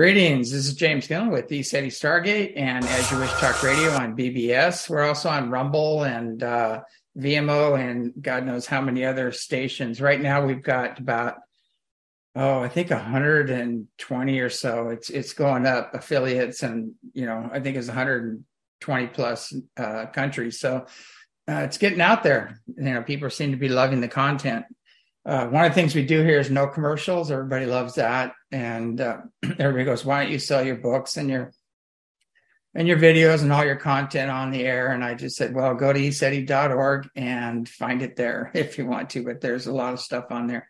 Greetings. This is James Gilliland with ECETI Stargate and As You Wish Talk Radio on BBS. We're also on Rumble and uh, Vimeo and God knows how many other stations. Right now, we've got about oh, I think 120 or so. It's it's going up affiliates, and you know, I think it's 120 plus uh, countries. So uh, it's getting out there. You know, people seem to be loving the content. Uh, one of the things we do here is no commercials. Everybody loves that, and uh, everybody goes, "Why don't you sell your books and your and your videos and all your content on the air?" And I just said, "Well, go to eceti.org and find it there if you want to." But there's a lot of stuff on there.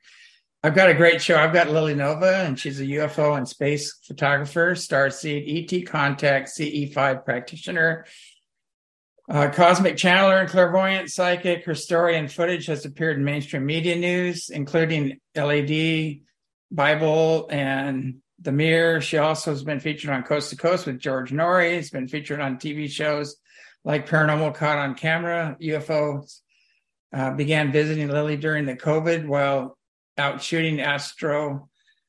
I've got a great show. I've got Lily Nova, and she's a UFO and space photographer, starseed, ET contact, CE5 practitioner, uh, cosmic channeler and clairvoyant psychic, her story and footage has appeared in mainstream media news, including LAD, Bible, and The Mirror. She also has been featured on Coast to Coast with George Noory. Has been featured on TV shows like Paranormal Caught on Camera. UFOs uh, began visiting Lily during the COVID while out shooting astro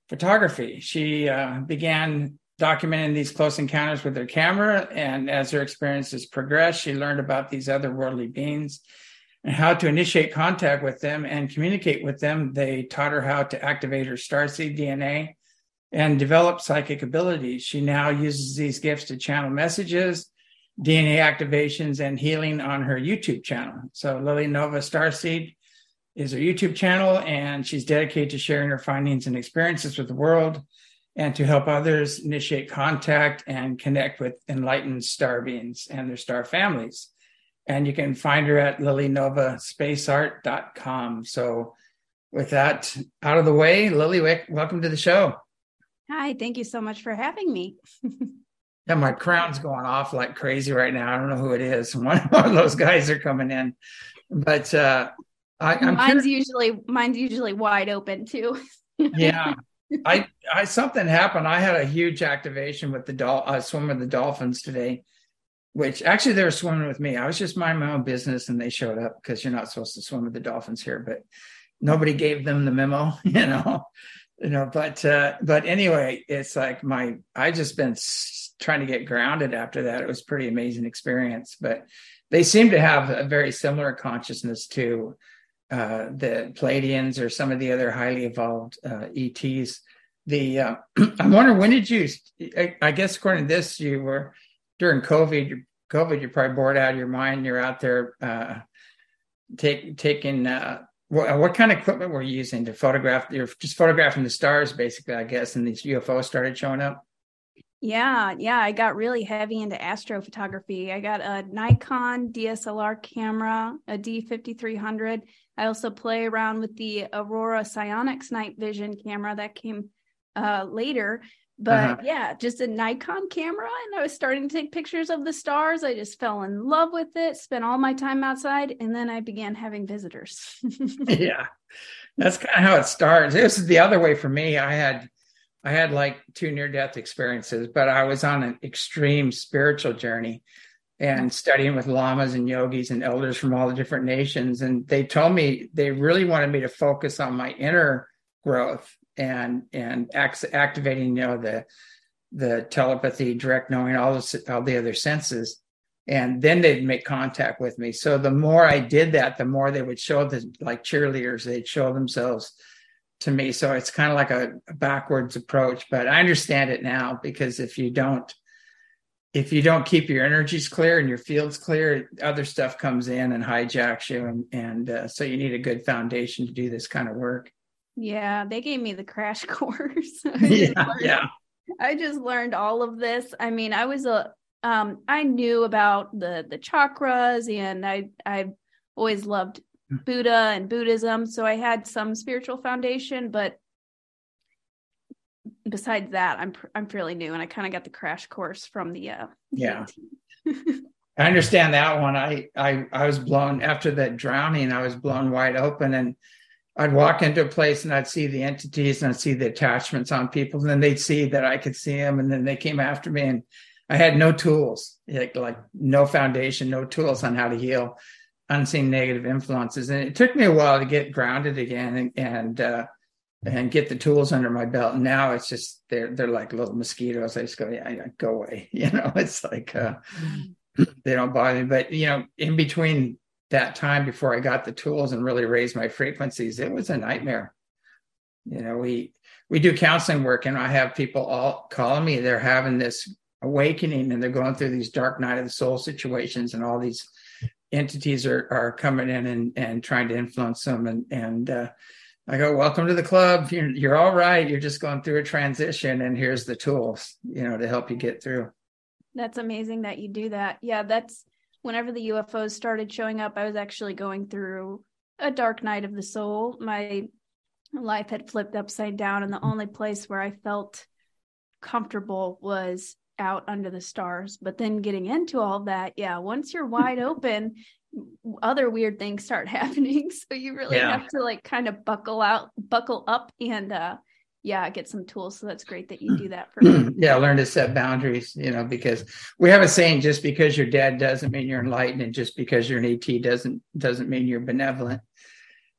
photography. She uh, began documenting these close encounters with her camera. And as her experiences progressed, she learned about these otherworldly beings and how to initiate contact with them and communicate with them. They taught her how to activate her starseed DNA and develop psychic abilities. She now uses these gifts to channel messages, DNA activations, and healing on her YouTube channel. So, Lily Nova Starseed is her YouTube channel, and she's dedicated to sharing her findings and experiences with the world and to help others initiate contact and connect with enlightened star beings and their star families. And you can find her at lilynovaspaceart.com. So, with that out of the way, Lily, Wick, welcome to the show. Hi, thank you so much for having me. yeah, my crown's going off like crazy right now. I don't know who it is. One, one of those guys are coming in, but uh, I, am mine's curious. usually mine's usually wide open too. yeah, I, I something happened. I had a huge activation with the dol- uh, swim with the dolphins today, which actually they were swimming with me. I was just minding my own business, and they showed up because you're not supposed to swim with the dolphins here. But nobody gave them the memo, you know, you know. But uh, but anyway, it's like my I just been trying to get grounded after that. It was pretty amazing experience. But they seem to have a very similar consciousness to uh, the Pleiadians or some of the other highly evolved uh, ETs. The uh, I'm wondering when did you? I, I, guess according to this, you were during COVID. COVID, you're probably bored out of your mind. You're out there uh, take, taking. Uh, what, what, kind of equipment were you using to photograph? You're just photographing the stars, basically, I guess, and these UFOs started showing up. Yeah, yeah, I got really heavy into astrophotography. I got a Nikon DSLR camera, a D5300. I also play around with the Aurora SiOnyx night vision camera that came uh, later. But uh-huh. yeah, just a Nikon camera. And I was starting to take pictures of the stars. I just fell in love with it, spent all my time outside, and then I began having visitors. yeah, that's kind of how it starts. This is the other way for me. I had I had like two near death experiences, but I was on an extreme spiritual journey and studying with lamas and yogis and elders from all the different nations. And they told me they really wanted me to focus on my inner growth and and activating, you know, the the telepathy, direct knowing, all the all the other senses. And then they'd make contact with me. So the more I did that, the more they would show the like cheerleaders, they'd show themselves to me. So it's kind of like a, a backwards approach, but I understand it now because if you don't, if you don't keep your energies clear and your fields clear, other stuff comes in and hijacks you, and and uh, so you need a good foundation to do this kind of work. Yeah, they gave me the crash course. yeah, learned, yeah. I just learned all of this. I mean, I was a um, I knew about the the chakras, and I I always loved Buddha and Buddhism. So I had some spiritual foundation, but besides that, I'm I'm fairly new, and I kind of got the crash course from the uh, yeah. I understand that one. I I I was blown after that drowning. I was blown wide open, and I'd walk into a place and I'd see the entities and I'd see the attachments on people, and then they'd see that I could see them, and then they came after me, and I had no tools, like like no foundation, no tools on how to heal unseen negative influences. And it took me a while to get grounded again and, and uh, and get the tools under my belt. And now it's just they're they're like little mosquitoes. I just go, yeah, yeah go away. You know, it's like uh, they don't bother me. But you know, in between that time before I got the tools and really raised my frequencies, it was a nightmare. You know, we we do counseling work, and I have people all calling me. They're having this awakening, and they're going through these dark night of the soul situations, and all these entities are are coming in and and trying to influence them, and and uh, I go, welcome to the club. You're, you're all right. You're just going through a transition, and here's the tools, you know, to help you get through. That's amazing that you do that. Yeah, that's whenever the UFOs started showing up, I was actually going through a dark night of the soul. My life had flipped upside down, and the only place where I felt comfortable was out under the stars. But then getting into all that, yeah, once you're wide open, other weird things start happening. So you really yeah. have to like kind of buckle out, buckle up and uh yeah, get some tools. So that's great that you do that for me. yeah, learn to set boundaries, you know, because we have a saying just because you're dead doesn't mean you're enlightened and just because you're an ET doesn't doesn't mean you're benevolent.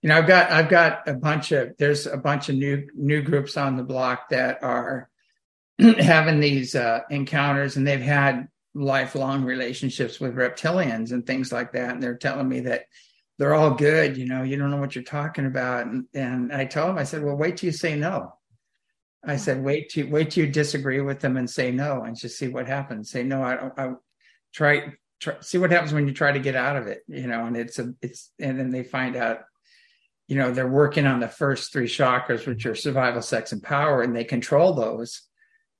You know, I've got I've got a bunch of there's a bunch of new new groups on the block that are having these uh, encounters and they've had lifelong relationships with reptilians and things like that. And they're telling me that they're all good, you know, you don't know what you're talking about. And, and I told them, I said, well, wait till you say no. I said, wait wait till you disagree with them and say no and just see what happens. Say no, I don't I try, try see what happens when you try to get out of it, you know, and it's a it's and then they find out, you know, they're working on the first three chakras, which are survival, sex, and power, and they control those.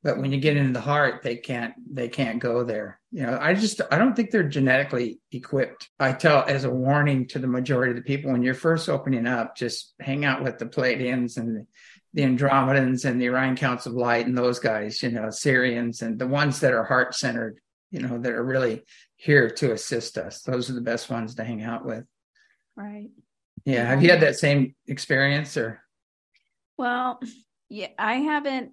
But when you get into the heart they can't they can't go there. You know i just i don't think they're genetically equipped. I tell as a warning to the majority of the people when you're first opening up just hang out with the pleiadians and the andromedans and the orion council of light and those guys you know Sirians and the ones that are heart centered you know that are really here to assist us. Those are the best ones to hang out with. Right. Yeah. Have you had that same experience or? Well yeah i haven't.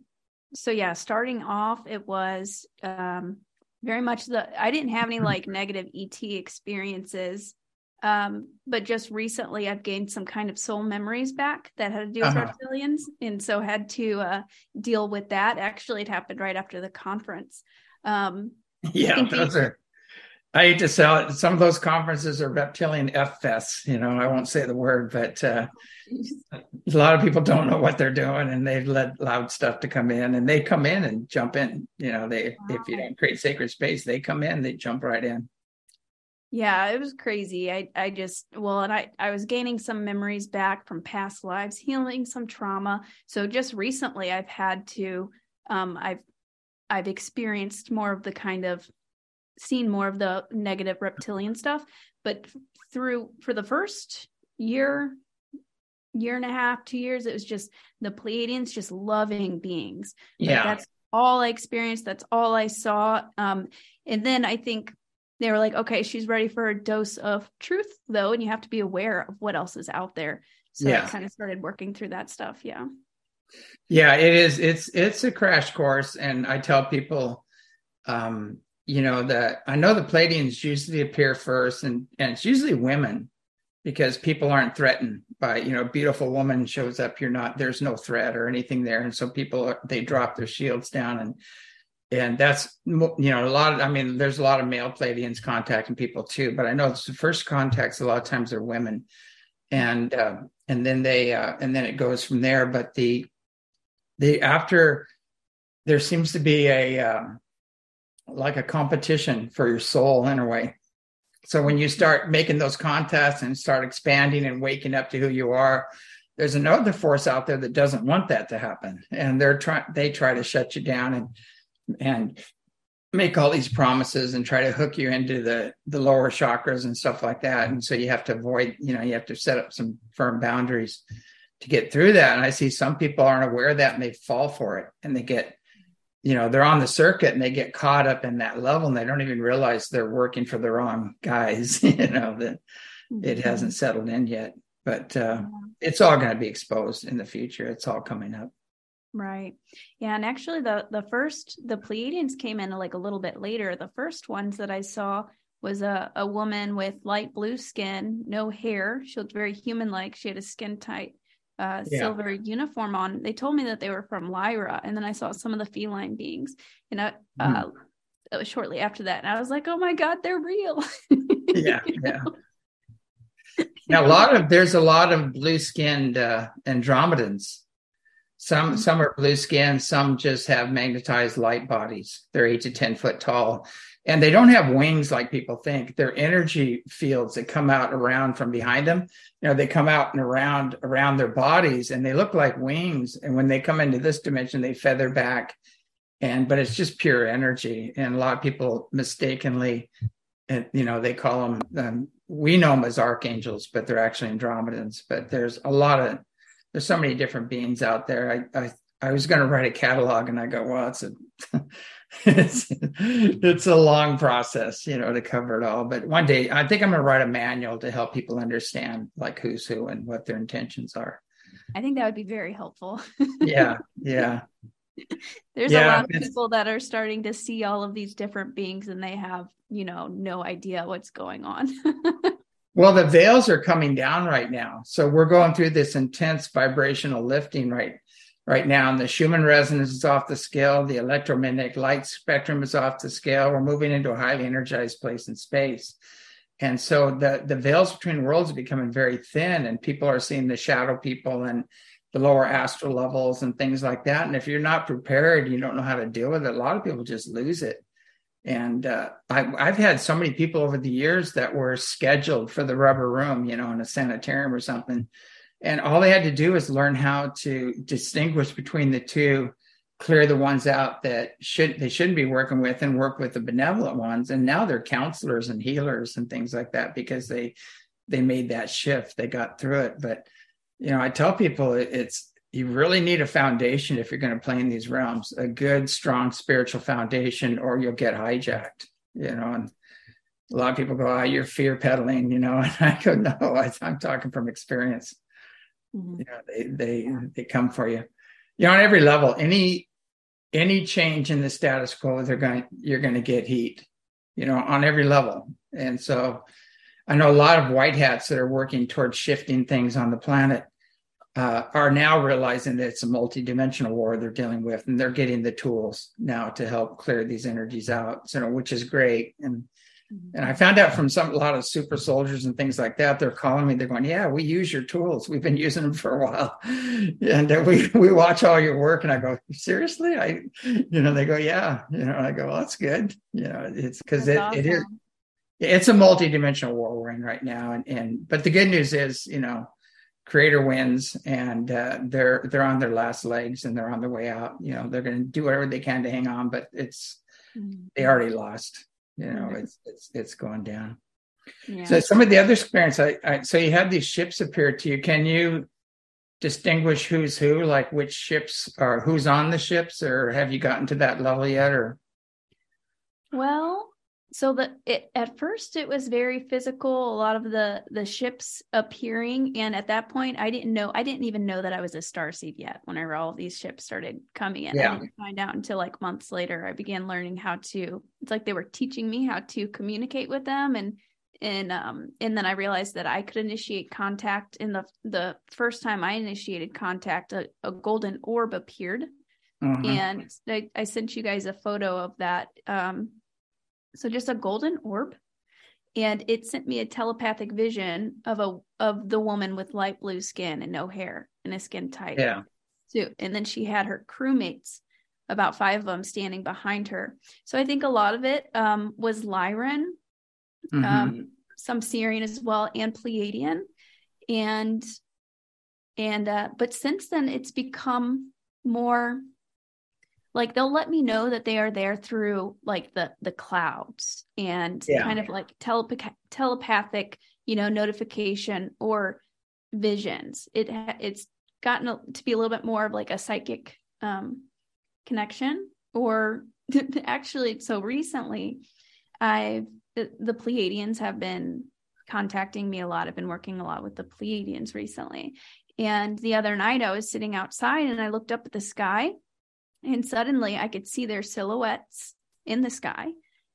So yeah, starting off, it was um, very much the I didn't have any like negative ET experiences. Um, but just recently I've gained some kind of soul memories back that had to do with uh-huh. reptilians. And so had to uh, deal with that. Actually, it happened right after the conference. Um, yeah, those are I hate to sell it. Some of those conferences are reptilian F fests. You know, I won't say the word, but uh, a lot of people don't know what they're doing, and they've let loud stuff to come in, and they come in and jump in. You know, they wow. if you don't create sacred space, they come in, they jump right in. Yeah, it was crazy. I I just well, and I I was gaining some memories back from past lives, healing some trauma. So just recently, I've had to um I've I've experienced more of the kind of seen more of the negative reptilian stuff. But through for the first year year and a half two years it was just the pleiadians just loving beings. Yeah. like that's all i experienced. That's all i saw. Um and then i think they were like okay she's ready for a dose of truth though and you have to be aware of what else is out there so yeah. i kind of started working through that stuff yeah yeah it is it's it's a crash course and i tell people um you know that I know the Pleiadians usually appear first, and and it's usually women because people aren't threatened by you know a beautiful woman shows up you're not there's no threat or anything there and so people they drop their shields down and and that's you know a lot of i mean there's a lot of male pleiadians contacting people too but i know it's the first contacts a lot of times they're women and uh, and then they uh, and then it goes from there but the the after there seems to be a uh, like a competition for your soul in a way. So when you start making those contests and start expanding and waking up to who you are, there's another force out there that doesn't want that to happen, and they're trying. They try to shut you down and and make all these promises and try to hook you into the the lower chakras and stuff like that. And so you have to avoid. You know, you have to set up some firm boundaries to get through that. And I see some people aren't aware of that and they fall for it and they get you know they're on the circuit and they get caught up in that level and they don't even realize they're working for the wrong guys you know that mm-hmm. it hasn't settled in yet but uh, it's all going to be exposed in the future it's all coming up right yeah and actually the the first the pleiadians came in like a little bit later the first ones that i saw was a, a woman with light blue skin no hair she looked very human like she had a skin tight uh, yeah. silver uniform on. They told me that they were from Lyra, and then I saw some of the feline beings, you know, mm. uh, shortly after that, and I was like, "Oh my god, they're real!" yeah, yeah. Now, a lot of there's a lot of blue skinned uh, Andromedans. Some some are blue skinned, some just have magnetized light bodies. They're eight to ten foot tall, and they don't have wings like people think. They're energy fields that come out around from behind them. You know, they come out and around around their bodies, and they look like wings. And when they come into this dimension, they feather back, and but it's just pure energy. And a lot of people mistakenly, and you know, they call them um, we know them as archangels, but they're actually Andromedans. But there's a lot of there's so many different beings out there. I I, I was going to write a catalog, and I go, well, it's a it's it's a long process, you know, to cover it all. But one day, I think I'm going to write a manual to help people understand like who's who and what their intentions are. I think that would be very helpful. yeah, yeah. There's yeah, a lot of people that are starting to see all of these different beings and they have, you know, no idea what's going on. well, the veils are coming down right now. So we're going through this intense vibrational lifting right right now. And the Schumann resonance is off the scale, the electromagnetic light spectrum is off the scale. We're moving into a highly energized place in space. And so the the veils between worlds are becoming very thin, and people are seeing the shadow people and the lower astral levels and things like that. And if you're not prepared, you don't know how to deal with it. A lot of people just lose it. And uh, I, I've had so many people over the years that were scheduled for the rubber room, you know, in a sanitarium or something. And all they had to do is learn how to distinguish between the two, clear the ones out that should they shouldn't be working with and work with the benevolent ones. And now they're counselors and healers and things like that because they they made that shift. They got through it. But you know, I tell people it's you really need a foundation if you're going to play in these realms, a good, strong spiritual foundation, or you'll get hijacked. You know, and a lot of people go, "Oh, you're fear peddling," you know, and I go, "No, I, am talking from experience." Mm-hmm. You know, they they they come for you. You know, on every level, any any change in the status quo, they're going you're going to get heat. You know, on every level, and so I know a lot of white hats that are working towards shifting things on the planet uh, are now realizing that it's a multi-dimensional war they're dealing with, and they're getting the tools now to help clear these energies out. So, which is great. And mm-hmm. and I found out from some a lot of super soldiers and things like that. They're calling me. They're going, "Yeah, we use your tools. We've been using them for a while, and uh, we we watch all your work." And I go, "Seriously?" I, you know, they go, "Yeah." You know, I go, "Well, that's good." You know, it's because it, awesome. it is it's a multi-dimensional war we're in right now and, and but the good news is you know creator wins and uh, they're they're on their last legs and they're on their way out you know they're going to do whatever they can to hang on but it's mm-hmm. they already lost you know mm-hmm. it's it's it's going down yeah. so some of the other experience I, I so you have these ships appear to you can you distinguish who's who like which ships are who's on the ships or have you gotten to that level yet or well so the it at first it was very physical a lot of the the ships appearing and at that point i didn't know i didn't even know that i was a star seed yet whenever all these ships started coming in yeah. i didn't find out until like months later i began learning how to it's like they were teaching me how to communicate with them and and um and then i realized that i could initiate contact in the the first time i initiated contact a, a golden orb appeared mm-hmm. and I, I sent you guys a photo of that um so just a golden orb. And it sent me a telepathic vision of a of the woman with light blue skin and no hair and a skin tight yeah. suit. And then she had her crewmates, about five of them standing behind her. So I think a lot of it um, was Lyran, mm-hmm. um, some sirian as well, and Pleiadian. And and uh, but since then it's become more like they'll let me know that they are there through like the the clouds and yeah. kind of like telepath- telepathic you know notification or visions. It it's gotten to be a little bit more of like a psychic um connection or actually so recently i've the, the pleiadians have been contacting me a lot. I've been working a lot with the pleiadians recently. And the other night i was sitting outside and i looked up at the sky and suddenly I could see their silhouettes in the sky.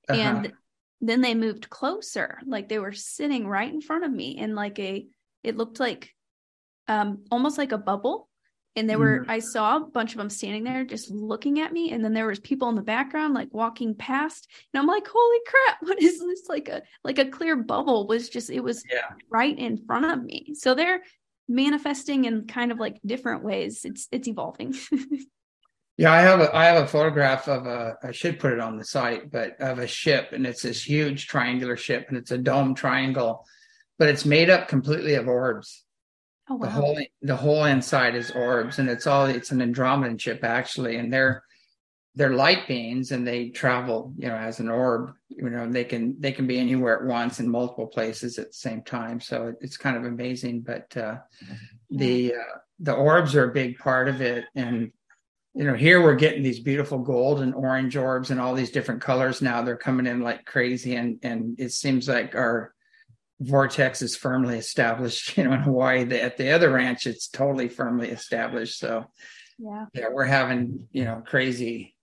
Uh-huh. And then they moved closer, like they were sitting right in front of me in like a, it looked like um, almost like a bubble. And there were, mm-hmm. I saw a bunch of them standing there just looking at me. And then there was people in the background, like walking past. And I'm like, holy crap, what is this? Like a, like a clear bubble was just, it was yeah. right in front of me. So they're manifesting in kind of like different ways. It's, it's evolving. Yeah, I have a I have a photograph of a I should put it on the site, but of a ship, and it's this huge triangular ship, and it's a dome triangle, but it's made up completely of orbs. Oh, wow. The whole the whole inside is orbs, and it's all it's an Andromedan ship actually, and they're they're light beings, and they travel you know as an orb. You know they can they can be anywhere at once in multiple places at the same time. So it's kind of amazing. But uh, the uh, the orbs are a big part of it, and you know, here we're getting these beautiful gold and orange orbs and all these different colors now. They're coming in like crazy, and and it seems like our vortex is firmly established. You know, in Hawaii, the, at the other ranch, it's totally firmly established. So, yeah, yeah, we're having you know crazy.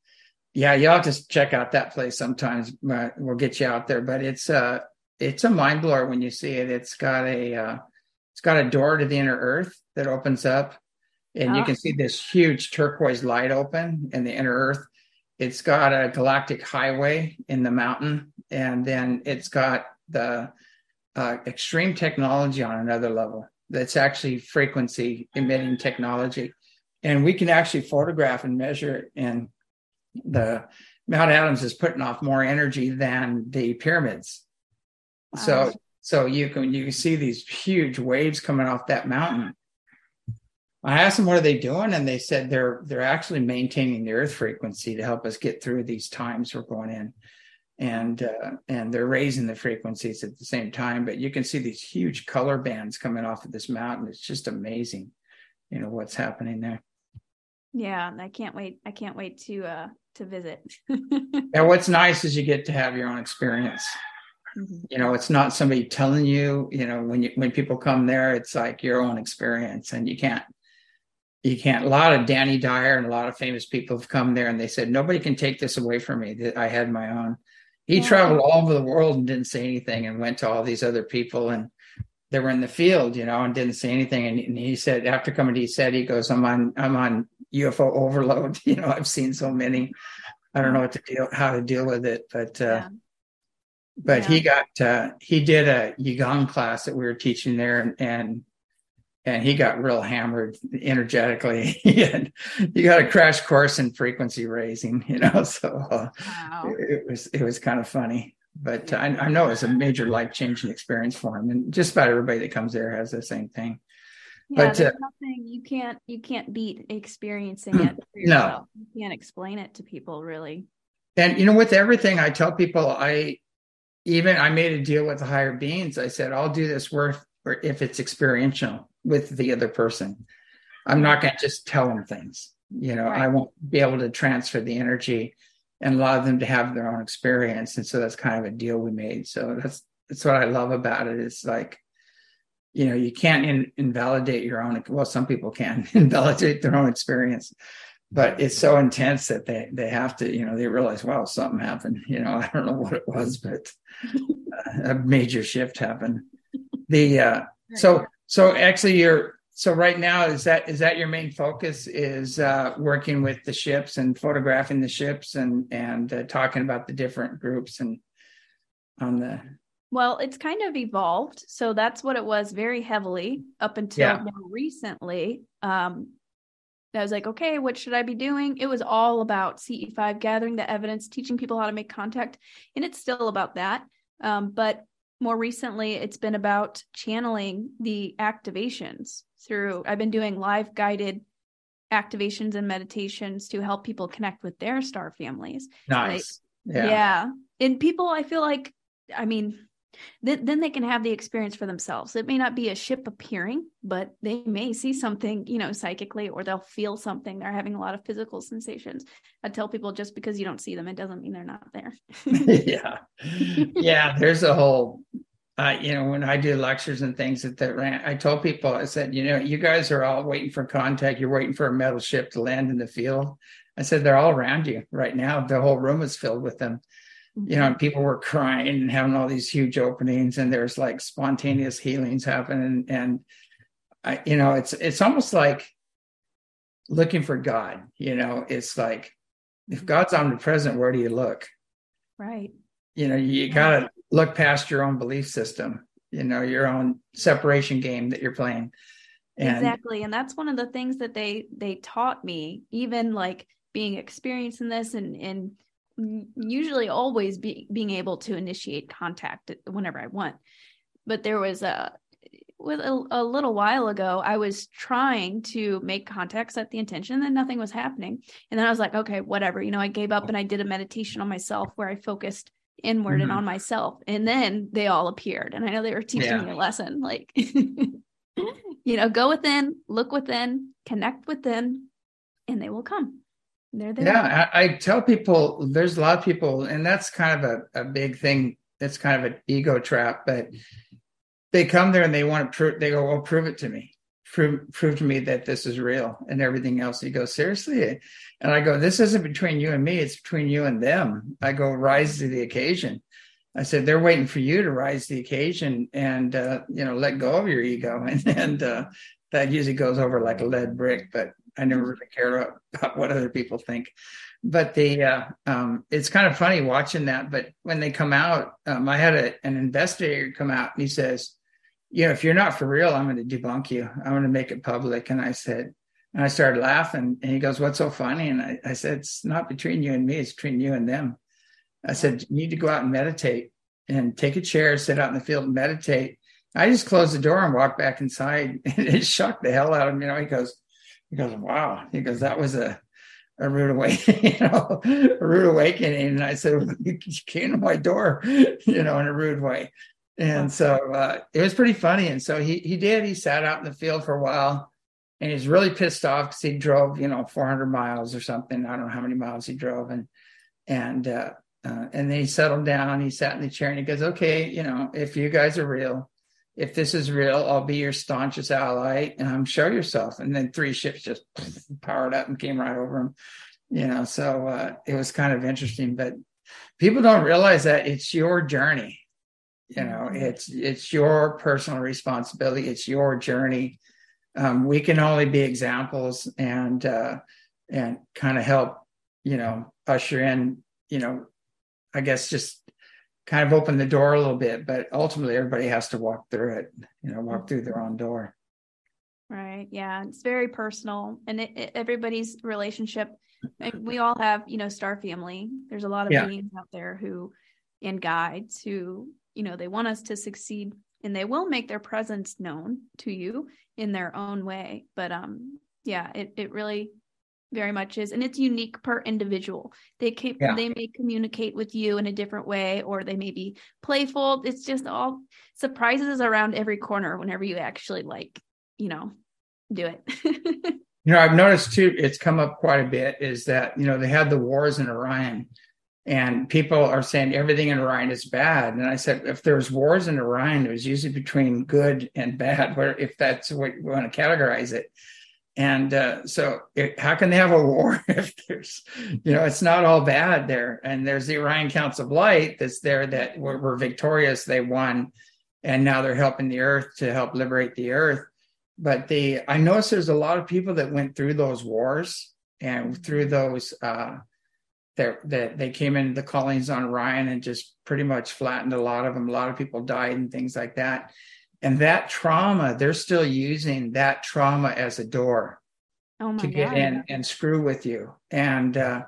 Yeah, you'll have to check out that place sometimes. But we'll get you out there. But it's uh it's a mind blower when you see it. It's got a uh, it's got a door to the inner earth that opens up and oh. you can see this huge turquoise light open in the inner earth. It's got a galactic highway in the mountain, and then it's got the uh, extreme technology on another level. That's actually frequency emitting technology, and we can actually photograph and measure it. And the Mount Adams is putting off more energy than the pyramids. Wow. So, so you can you can see these huge waves coming off that mountain I asked them what are they doing, and they said they're they're actually maintaining the Earth frequency to help us get through these times we're going in, and uh, and they're raising the frequencies at the same time. But you can see these huge color bands coming off of this mountain. It's just amazing, you know what's happening there. Yeah, I can't wait. I can't wait to uh to visit. and what's nice is you get to have your own experience. Mm-hmm. You know, it's not somebody telling you. You know, when you when people come there, it's like your own experience, and you can't you can't. A lot of Danny Dyer and a lot of famous people have come there, and they said nobody can take this away from me. That I had my own. He yeah. traveled all over the world and didn't say anything, and went to all these other people, and they were in the field, you know, and didn't say anything. And, and he said after coming, he said he goes, "I'm on, I'm on UFO overload. You know, I've seen so many. I don't know what to deal, how to deal with it, but." Uh, yeah but yeah. he got uh, he did a Qigong class that we were teaching there and, and and he got real hammered energetically. and he got a crash course in frequency raising, you know. So uh, wow. it, was it was kind of funny, but I, I, know it was a major life changing experience for him, and just about everybody that comes there has the same thing. Yeah, but uh, nothing you can't you can't beat experiencing it. no, you can't explain it to people really. And you know, with everything I tell people, I even I made a deal with the higher beings. I said I'll do this worth if it's experiential with the other person. I'm not going to just tell them things. You know, right. I won't be able to transfer the energy and allow them to have their own experience. And so that's kind of a deal we made. So that's that's what I love about it. It's like, you know, you can't in, invalidate your own. Well, some people can invalidate their own experience, but it's so intense that they they have to. You know, they realize, wow, something happened. You know, I don't know what it was, but a major shift happened. The uh, so so actually, you're so right now is that is that your main focus is uh, working with the ships and photographing the ships and and uh, talking about the different groups and on the well it's kind of evolved so that's what it was very heavily up until yeah. more recently um I was like, okay, what should I be doing? It was all about CE5, gathering the evidence, teaching people how to make contact, and it's still about that. Um, but more recently it's been about channeling the activations through i've been doing live guided activations and meditations to help people connect with their star families nice. Like, yeah. yeah. And people i feel like i mean th- then they can have the experience for themselves it may not be a ship appearing but they may see something you know psychically or they'll feel something they're having a lot of physical sensations i tell people just because you don't see them it doesn't mean they're not there yeah yeah there's a whole uh, you know, when I do lectures and things at the rant, I told people, I said, you know, you guys are all waiting for contact. You're waiting for a metal ship to land in the field. I said, they're all around you right now. The whole room is filled with them you know, people were crying and having all these huge openings, and there's like spontaneous healings happening. And I, you know, it's it's almost like looking for God. You know, it's like if mm-hmm. God's omnipresent, where do you look? Right. You know, you Yeah. got to look past your own belief system. You know, your own separation game that you're playing. And exactly and that's one of the things that they they taught me even like being experienced in this and and usually always be, being able to initiate contact whenever i want. But there was a with a, a little while ago i was trying to make contact set the intention and then nothing was happening. And then i was like okay whatever. You know i gave up and i did a meditation on myself where i focused inward and Mhm. on myself. And then they all appeared. And i know they were teaching Yeah. me a lesson like you know go within look within connect within and they will come they're there Yeah, I, I tell people there's a lot of people, and that's kind of a, a big thing. That's kind of an ego trap, but they come there and they want to prove. They go, "Well, prove it to me. Prove prove to me that this is real." And everything else, you go, "Seriously?" And I go, "This isn't between you and me. It's between you and them." I go, "Rise to the occasion." I said, "They're waiting for you to rise to the occasion and uh, you know let go of your ego." And and uh, that usually goes over like a lead brick, but I never really care about what other people think. But the uh, um, it's kind of funny watching that. But when they come out, um, I had a, an investigator come out and he says, "You know, if you're not for real, I'm going to debunk you. I'm going to make it public." And I said, and I started laughing, and he goes, "What's so funny?" And I, I said, "It's not between you and me. It's between you and them." I said, "You need to go out and meditate and take a chair, sit out in the field and meditate." I just closed the door and walked back inside, and it shocked the hell out of him. You know, he goes, he goes, wow. He goes, that was a a rude awakening, you know, a rude awakening. And I said, well, you came to my door, you know, in a rude way. And so uh, it was pretty funny. And so he he did. He sat out in the field for a while, and he's really pissed off because he drove, you know, 400 miles or something. I don't know how many miles he drove, and and uh, uh, and then he settled down. He sat in the chair and he goes, okay, you know, if you guys are real, if this is real, I'll be your staunchest ally. And um, show yourself. And then three ships just powered up and came right over him. You know, so uh, it was kind of interesting. But people don't realize that it's your journey. You know, it's it's your personal responsibility. It's your journey. Um, we can only be examples and uh, and kind of help. You know, usher in. You know, I guess just kind of open the door a little bit, but ultimately everybody has to walk through it, you know, walk through their own door. Right. Yeah. It's very personal and it, it- everybody's relationship. and We all have, you know, star family. There's a lot of Yeah. beings out there who, and guides who, you know, they want us to succeed and they will make their presence known to you in their own way. But, um, yeah, it, it really very much is. And it's unique per individual. They can, Yeah. they may communicate with you in a different way, or they may be playful. It's just all surprises around every corner whenever you actually like, you know, do it. You know, I've noticed too, it's come up quite a bit is that, you know, they had the wars in Orion and people are saying everything in Orion is bad. And I said, if there's wars in Orion, it was usually between good and bad, where if that's what you want to categorize it. And uh, so, it, how can they have a war if there's, you know, it's not all bad there? And there's the Orion Council of Light that's there that were, were victorious, they won, and now they're helping the Earth to help liberate the Earth. But the I notice there's a lot of people that went through those wars and through those uh, that they came into the colonies on Orion and just pretty much flattened a lot of them. A lot of people died and things like that. And that trauma, they're still using that trauma as a door oh my to get God. in and screw with you. And uh,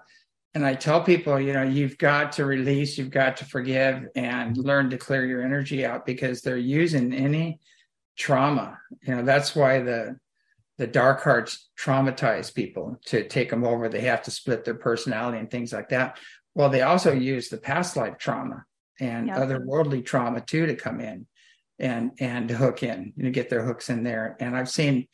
and I tell people, you know, you've got to release, you've got to forgive, and learn to clear your energy out because they're using any trauma. You know, that's why the the dark hearts traumatize people to take them over. They have to split their personality and things like that. Well, they also use the past life trauma and Yeah. otherworldly trauma too to come in and and hook in, you know, get their hooks in there. And I've seen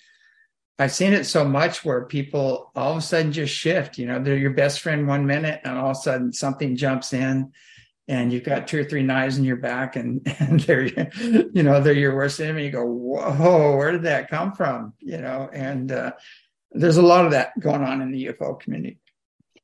I've seen it so much where people all of a sudden just shift. You know, they're your best friend one minute, and all of a sudden something jumps in, and you've got two or three knives in your back, and and they're you know they're your worst enemy. You go, whoa, where did that come from? You know, and uh, there's a lot of that going on in the UFO community.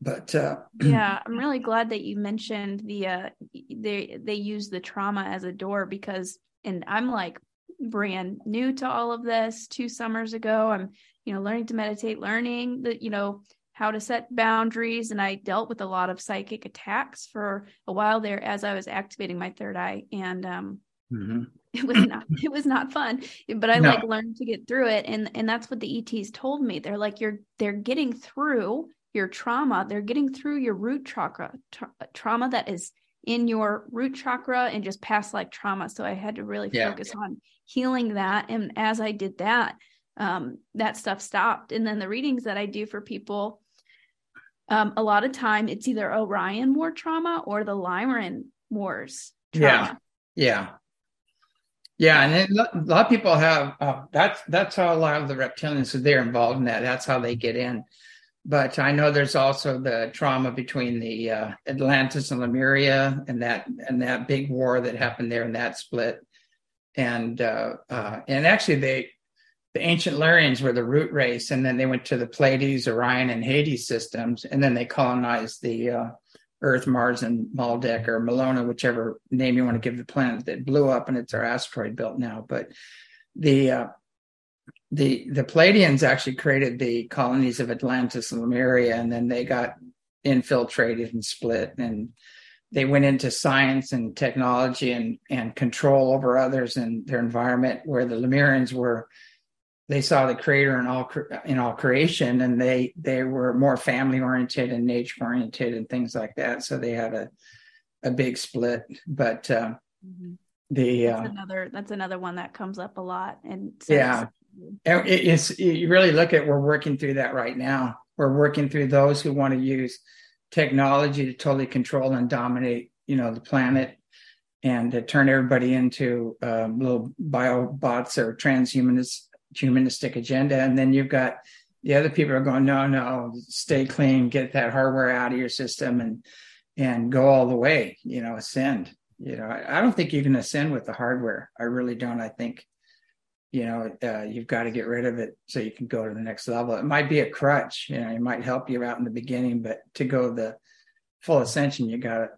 But uh, yeah, I'm really glad that you mentioned the uh they they use the trauma as a door because and I'm like brand new to all of this two summers ago. I'm, you know, learning to meditate, learning that, you know, how to set boundaries. And I dealt with a lot of psychic attacks for a while there as I was activating my third eye. And um, mm-hmm. it was not it was not fun. But I no. like learned to get through it. And and that's what the ETs told me. They're like, you're they're getting through your trauma. They're getting through your root chakra tra- trauma that is in your root chakra and just past like trauma. So I had to really yeah. focus on healing that. And as I did that, um, that stuff stopped. And then the readings that I do for people, um, a lot of time it's either Orion war trauma or the Lyran wars. Trauma. Yeah. Yeah. Yeah, and a lot of people have uh, that's that's how a lot of the reptilians are. they're involved in that. That's how they get in but I know there's also the trauma between the uh, Atlantis and Lemuria and that and that big war that happened there and that split, and uh, uh, and actually they the ancient Lyrians were the root race, and then they went to the Pleiades, Orion, and Hyades systems, and then they colonized the uh, Earth, Mars, and Maldek or Melona, whichever name you want to give the planet that blew up, and it's our asteroid belt now. But the uh, the the Pleiadians actually created the colonies of Atlantis and Lemuria, and then they got infiltrated and split, and they went into science and technology and and control over others and their environment. Where the Lemurians were, they saw the creator in all in all creation, and they they were more family oriented and nature oriented and things like that. So they had a a big split, but. Uh, mm-hmm the that's uh, another that's another one that comes up a lot and yeah it's you really look at we're working through that right now. We're working through those who want to use technology to totally control and dominate, you know, the planet and to turn everybody into um, little biobots or transhumanist humanistic agenda. And then you've got the other people are going, no, no, stay clean, get that hardware out of your system and and go all the way, you know, ascend. You know, I, I don't think you can ascend with the hardware. I really don't. I think you know uh, you've got to get rid of it so you can go to the next level. It might be a crutch you know it might help you out in the beginning but to go the full ascension you got to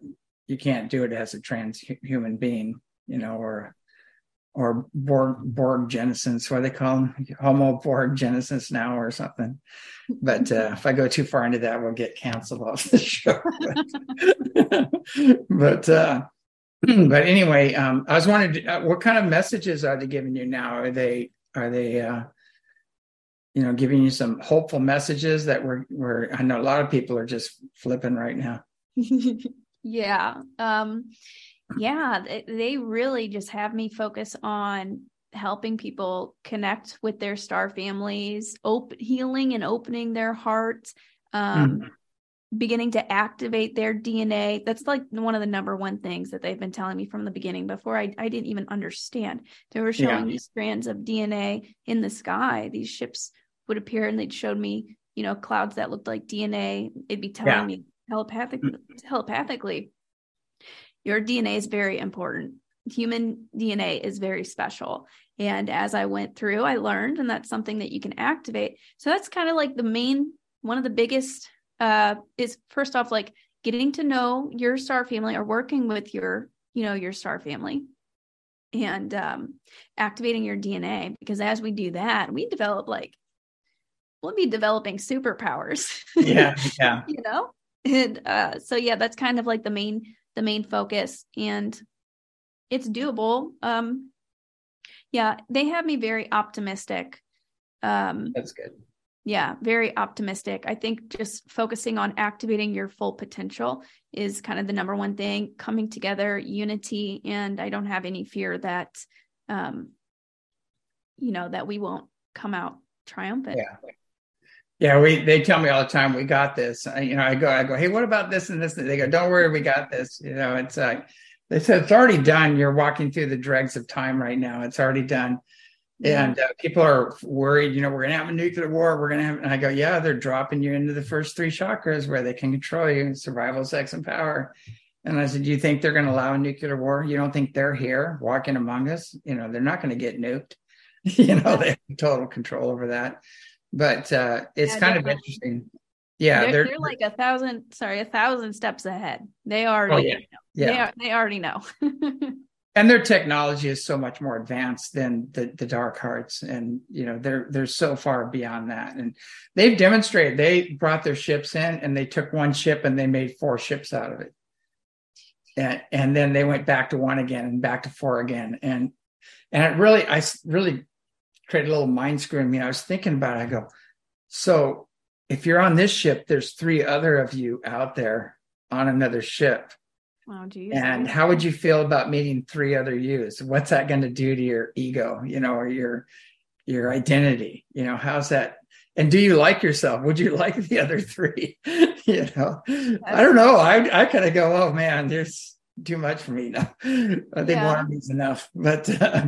you can't do it as a transhuman being you know or or borg borg genesis what they call them homo borg genesis now or something. But uh, if i go too far into that we'll get canceled off the show. But, but uh but anyway, um, I was wondering, uh, what kind of messages are they giving you now? Are they are they uh, you know giving you some hopeful messages that we're we're I know a lot of people are just flipping right now. yeah, um, yeah, they, really just have me focus on helping people connect with their star families, open healing and opening their hearts. Um, mm beginning to activate their DNA. That's like one of the number one things that they've been telling me from the beginning before I, I didn't even understand. They were showing yeah. these strands of DNA in the sky. These ships would appear and they'd showed me, you know, clouds that looked like DNA. It'd be telling yeah. me telepathic, mm. telepathically, your DNA is very important. Human DNA is very special. And as I went through, I learned, and that's something that you can activate. So that's kind of like the main, one of the biggest uh, is first off like getting to know your star family or working with your you know your star family and um, activating your dna because as we do that we develop like we'll be developing superpowers. Yeah yeah. You know? And uh, so yeah that's kind of like the main the main focus and it's doable. Um yeah they have me very optimistic um that's good yeah, very optimistic. I think just focusing on activating your full potential is kind of the number one thing, coming together, unity, and I don't have any fear that um you know that we won't come out triumphant. Yeah. Yeah, we they tell me all the time we got this. I, you know, I go I go, "Hey, what about this and this?" And they go, "Don't worry, we got this." You know, it's like they said it's already done. You're walking through the dregs of time right now. It's already done and uh, people are worried, you know, we're going to have a nuclear war. We're going to have, and I go, yeah, they're dropping you into the first three chakras where they can control you survival, sex, and power. And I said, do you think they're going to allow a nuclear war? You don't think they're here walking among us? You know, they're not going to get nuked. you know, they have total control over that. But uh, it's yeah, kind of interesting. Yeah, they're, they're, they're, like a thousand, sorry, a thousand steps ahead. They already, oh, yeah. Yeah. They, are, they already know. and their technology is so much more advanced than the, the dark hearts and you know they're they're so far beyond that. And they've demonstrated they brought their ships in and they took one ship and they made four ships out of it. And, and then they went back to one again and back to four again. And and it really i really created a little mind screw in me i was thinking about it. I go so if you're on this ship there's three other of you out there on another ship Oh, geez. and how would you feel about meeting three other yous? What's that going to do to your ego, you know, or your your identity? You know, how's that? And do you like yourself? Would you like the other three? you know, I don't know. I I kind of go, oh man, there's too much for me now. I think Yeah. one of me's enough. But uh,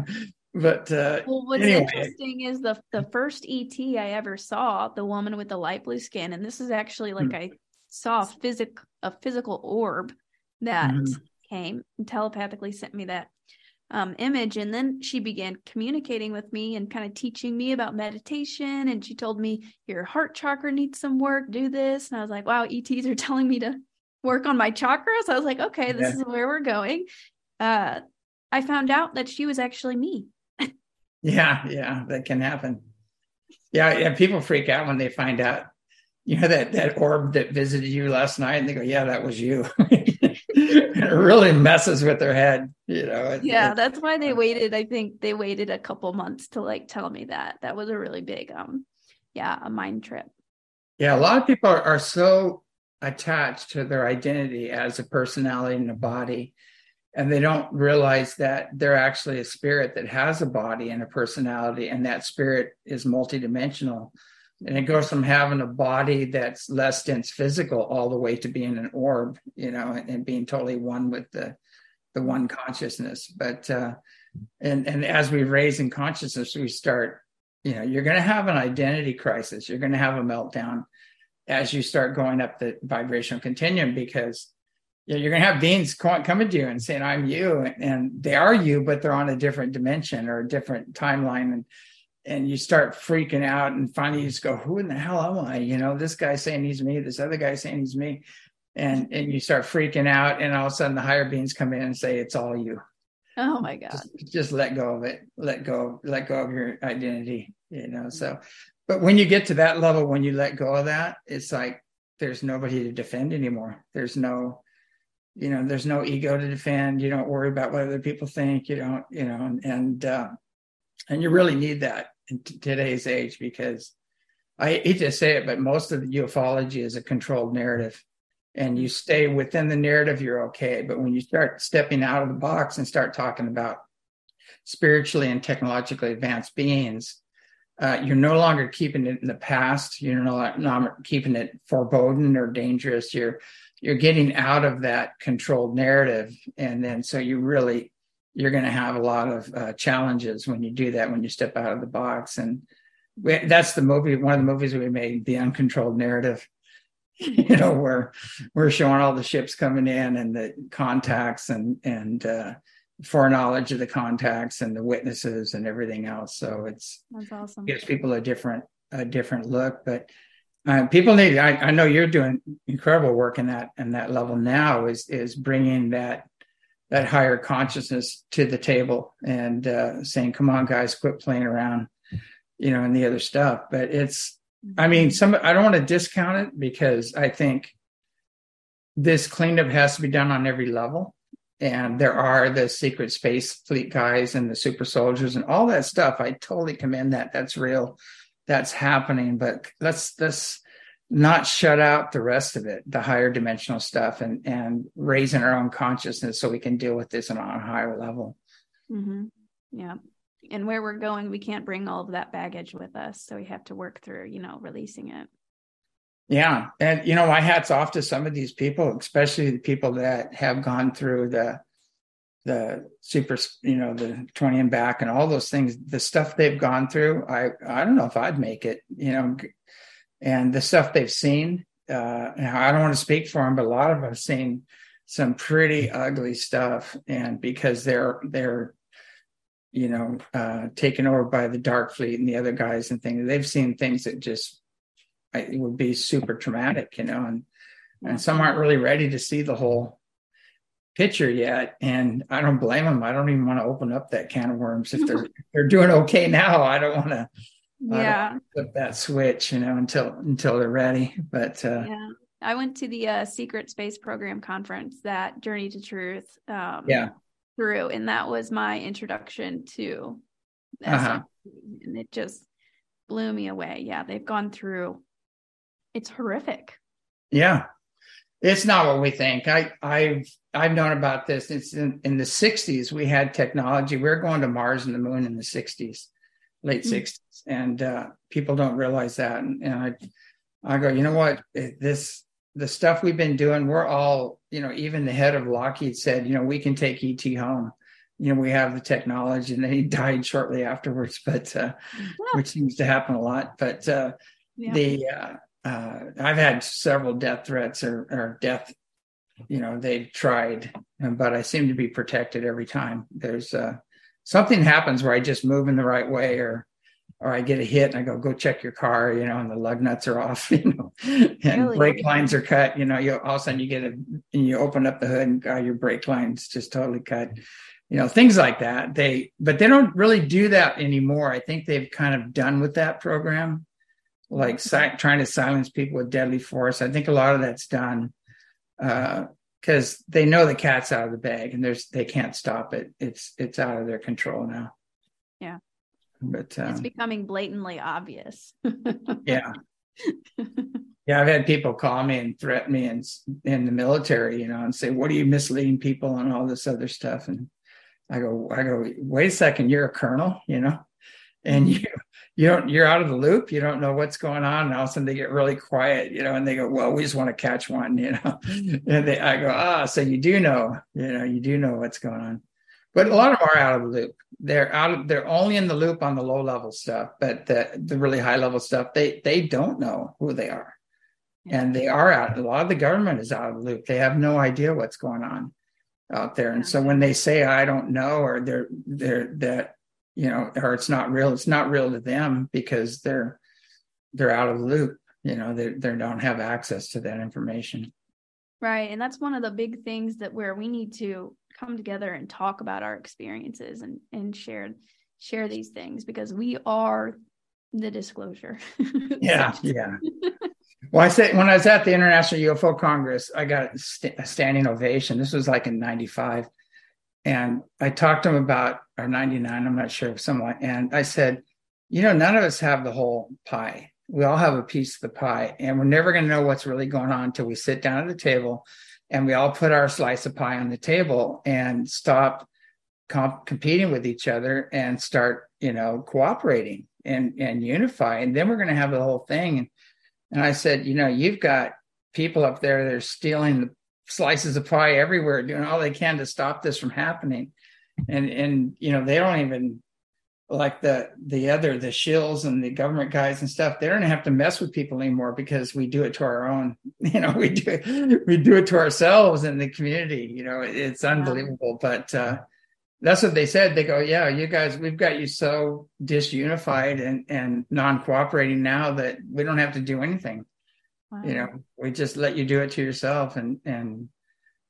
but uh, Well, what's Anyway. interesting is the the first ET I ever saw, the woman with the light blue skin, and this is actually like Hmm. I saw a physic a physical orb that Mhm. came and telepathically sent me that um, image, and then she began communicating with me and kind of teaching me about meditation, and she told me your heart chakra needs some work, do this, and I was like, wow, ETs are telling me to work on my chakras. I was like, okay, this Yeah. is where we're going. Uh, I found out that she was actually me. Yeah, yeah, that can happen. Yeah, yeah. People freak out when they find out, you know, that that orb that visited you last night, and they go, "Yeah, that was you." it really messes with their head, you know. It- yeah it- that's why they waited i think they waited a couple months to like tell me that that was a really big um yeah a mind trip yeah. A lot of people are, are so attached to their identity as a personality and a body, and they don't realize that they're actually a spirit that has a body and a personality, and that spirit is multidimensional. And it goes from having a body that's less dense physical all the way to being an orb you know and, and being totally one with the the one consciousness. But uh and and as we raise in consciousness we start you know you're going to have an identity crisis. You're going to have a meltdown as you start going up the vibrational continuum because you're going to have beings coming to you and saying i'm you and they are you but they're on a different dimension or a different timeline. And and you start freaking out and finally you just go who in the hell am i? You know this guy's saying he's me this other guy's saying he's me. And and you start freaking out and all of a sudden the higher beings come in and say it's all you. Oh my god. Just, just let go of it let go let go of your identity you know so. But when you get to that level when you let go of that it's like there's nobody to defend anymore. There's no you know there's no ego to defend. You don't worry about what other people think. You don't you know and and, uh, and you really need that in t- today's age because i hate to say it but most of the ufology is a controlled narrative and you stay within the narrative you're okay. But when you start stepping out of the box and start talking about spiritually and technologically advanced beings uh, you're no longer keeping it in the past. You're no longer keeping it foreboding or dangerous. You're you're getting out of that controlled narrative. And then so you really you're going to have a lot of uh, challenges when you do that when you step out of the box. And we, that's the movie one of the movies we made the uncontrolled narrative. You know where we're showing all the ships coming in and the contacts and and uh foreknowledge of the contacts and the witnesses and everything else. So it's that's awesome. gives people a different a different look. But uh, people need I, I know you're doing incredible work in that in that level now is is bringing that that higher consciousness to the table and uh, saying come on guys quit playing around you know and the other stuff. But it's i mean some i don't want to discount it because i think this cleanup has to be done on every level. And there are the secret space fleet guys and the super soldiers and all that stuff. I totally commend that. That's real. That's happening. But let's let's not shut out the rest of it the higher dimensional stuff and and raising our own consciousness so we can deal with this on a higher level. Hmm yeah. And where we're going we can't bring all of that baggage with us so we have to work through you know releasing it. Yeah. And you know my hats off to some of these people especially the people that have gone through the the super you know the 20 and back and all those things the stuff they've gone through i i don't know if i'd make it you know and the stuff they've seen uh i don't want to speak for them but a lot of them have seen some pretty ugly stuff and because they're they're you know uh taken over by the dark fleet and the other guys and things they've seen things that just it would be super traumatic you know and and some aren't really ready to see the whole picture yet, and I don't blame them. I don't even want to open up that can of worms if they're if they're doing okay now. I don't want to. Yeah, flip that switch, you know, until until they're ready. But uh, yeah, I went to the uh, Secret Space Program conference that Journey to Truth. Um, yeah. Through, and that was my introduction to, uh-huh. and it just blew me away. Yeah, they've gone through. It's horrific. Yeah, it's not what we think. I I've I've known about this. It's in, in the '60s. We had technology. We are going to Mars and the Moon in the '60s, late mm-hmm. '60s, and uh, people don't realize that. And, and I I go, you know what? This the stuff we've been doing. We're all, you know, even the head of Lockheed said, you know, we can take ET home. You know, we have the technology, and then he died shortly afterwards. But uh, yeah. which seems to happen a lot. But uh, yeah. the uh, uh, I've had several death threats or, or death, you know, they've tried, but I seem to be protected every time. There's uh, something happens where I just move in the right way or or I get a hit and I go, go check your car, you know, and the lug nuts are off, you know, and really? brake lines are cut, you know, you all of a sudden you get a, and you open up the hood and God, your brake line's just totally cut, you know, things like that. They, but they don't really do that anymore. I think they've kind of done with that program like si- trying to silence people with deadly force. I think a lot of that's done uh, because they know the cat's out of the bag and there's they can't stop it. It's it's out of their control now. Yeah, but um, it's becoming blatantly obvious. yeah, yeah. I've had people call me and threaten me in in the military, you know, and say, "What are you misleading people?" and all this other stuff. And I go, I go, wait a second, you're a colonel, you know, and you you don't you're out of the loop. You don't know what's going on. And all of a sudden they get really quiet you know and they go well we just want to catch one you know? And they i go ah so you do know you know you do know what's going on. But a lot of them are out of the loop. They're out of they're only in the loop on the low level stuff but the the really high level stuff they they don't know who they are. And they are out a lot of the government is out of the loop. They have no idea what's going on out there. And so when they say i don't know or they're they're that you know, or it's not real. It's not real to them because they're they're out of the loop. You know, they they don't have access to that information. Right, and that's one of the big things that where we need to come together and talk about our experiences and and share share these things because we are the disclosure. yeah, yeah. Well, I said when I was at the International UFO Congress, I got a standing ovation. This was like in '95, and I talked to him about or 99, I'm not sure, if someone, and I said, you know, none of us have the whole pie. We all have a piece of the pie, and we're never going to know what's really going on until we sit down at the table and we all put our slice of pie on the table and stop comp- competing with each other and start, you know, cooperating and and unify. And then we're going to have the whole thing. And I said, you know, you've got people up there that are stealing the slices of pie everywhere, doing all they can to stop this from happening. And and you know, they don't even like the the other the shills and the government guys and stuff they don't have to mess with people anymore because we do it to our own you know we do it, we do it to ourselves in the community you know it's unbelievable. But uh that's what they said. They go yeah you guys we've got you so disunified and and non-cooperating now that we don't have to do anything. Wow. You know, we just let you do it to yourself and and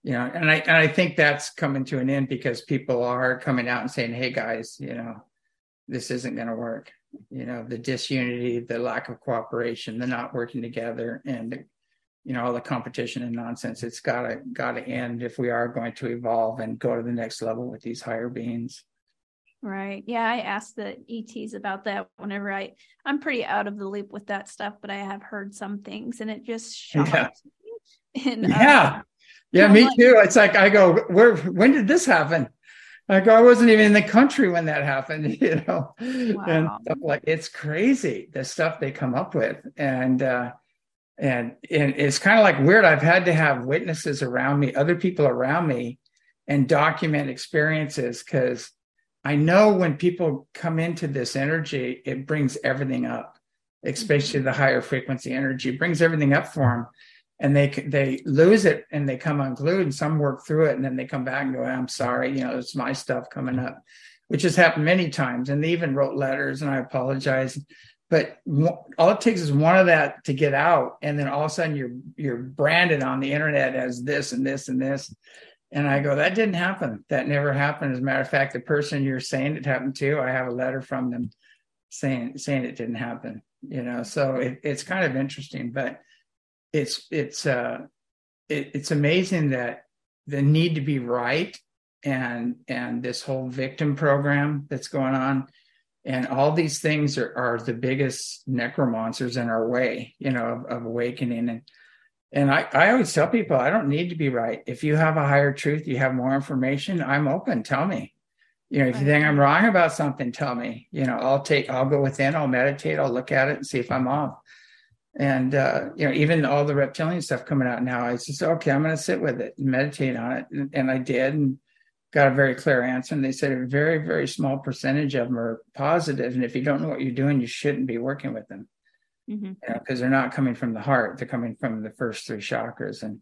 you know, and I and I think that's coming to an end because people are coming out and saying, "Hey guys, you know, this isn't going to work." You know, the disunity, the lack of cooperation, the not working together, and you know all the competition and nonsense. It's gotta gotta end if we are going to evolve and go to the next level with these higher beings. Right. Yeah, I asked the ETs about that whenever I I'm pretty out of the loop with that stuff, but I have heard some things and it just shocks yeah. me. And, yeah. Uh, yeah, me too. It's like I go, where when did this happen? I go, I wasn't even in the country when that happened, you know. Wow. And stuff like it's crazy the stuff they come up with. And uh and and it's kind of like weird. I've had to have witnesses around me, other people around me, and document experiences because I know when people come into this energy, it brings everything up, especially the higher frequency energy, it brings everything up for them. And they they lose it and they come unglued. And some work through it, and then they come back and go, "I'm sorry, you know, it's my stuff coming mm-hmm. up," which has happened many times. And they even wrote letters, and I apologize. But all it takes is one of that to get out, and then all of a sudden you're you're branded on the internet as this and this and this, And I go, that didn't happen. That never happened. As a matter of fact, the person you're saying it happened to, I have a letter from them saying saying it didn't happen. You know, so it, it's kind of interesting, but it's it's uh it, it's amazing that the need to be right and and this whole victim program that's going on and all these things are, are the biggest necromancers in our way you know of, of awakening. And and I, I always tell people i don't need to be right. If you have a higher truth you have more information i'm open. Tell me. You know if you think i'm wrong about something tell me. You know i'll take i'll go within i'll meditate i'll look at it and see if i'm off and uh, you know even all the reptilian stuff coming out now i just okay i'm going to sit with it and meditate on it. And, and i did and got a very clear answer. And they said a very very small percentage of them are positive. And if you don't know what you're doing you shouldn't be working with them. Because mm-hmm. you know, they're not coming from the heart. They're coming from the first three chakras. And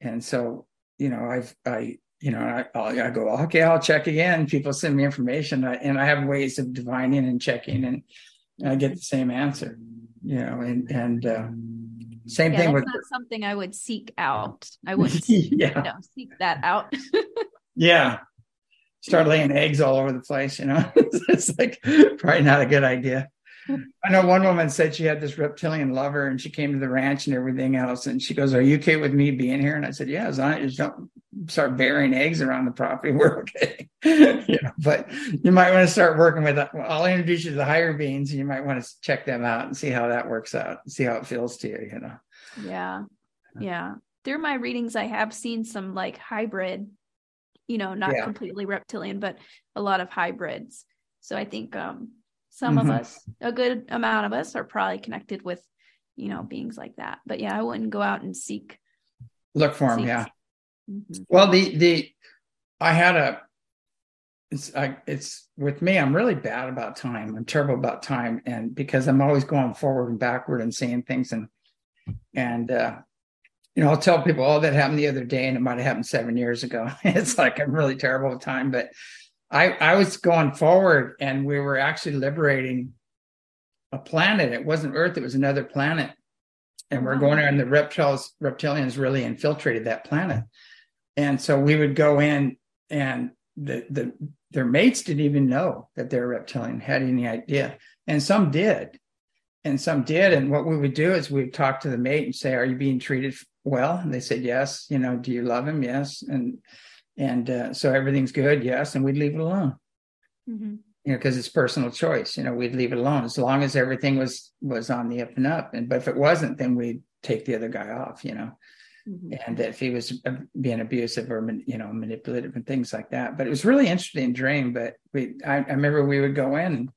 and so you know i've i you know i I go okay i'll check again. People send me information. And i have ways of divining and checking. And i get the same answer you know and and uh, same yeah, thing with something i would seek out i would yeah. You know, seek that out Yeah. Start laying eggs all over the place, you know. it's like probably not a good idea. I know one woman said she had this reptilian lover and she came to the ranch and everything else. And she goes, Are you okay with me being here? And I said, Yeah, as long as you don't start burying eggs around the property, we're okay. you know, but you might want to start working with I'll introduce you to the higher beings and you might want to check them out and see how that works out, see how it feels to you, you know. Yeah. Yeah. Through my readings, I have seen some like hybrid you know, not yeah. completely reptilian, but a lot of hybrids. So I think um, some mm-hmm. of us, a good amount of us, are probably connected with, you know, beings like that. But yeah, I wouldn't go out and seek. Look for them, yeah. Mm-hmm. Well, the the I had a it's I, it's with me i'm really bad about time i'm terrible about time and because i'm always going forward and backward and seeing things and and uh you know, I'll tell people, oh, that happened the other day and it might have happened seven years ago. it's like I'm really terrible at time. But I, I was going forward and we were actually liberating a planet. It wasn't Earth, it was another planet. And we're going oh. there, and the reptiles, reptilians really infiltrated that planet. And so we would go in and the the their mates didn't even know that they're reptilian, had any idea. And some did. And some did. And what we would do is we'd talk to the mate and say, Are you being treated well and they said yes you know do you love him yes and and uh, so everything's good yes and we'd leave it alone. Mm-hmm. you know because it's personal choice you know we'd leave it alone. As long as everything was was on the up and up and but if it wasn't then we'd take the other guy off you know. Mm-hmm. and if he was uh, being abusive or you know manipulative and things like that. But it was really interesting dream but we I, I remember we would go in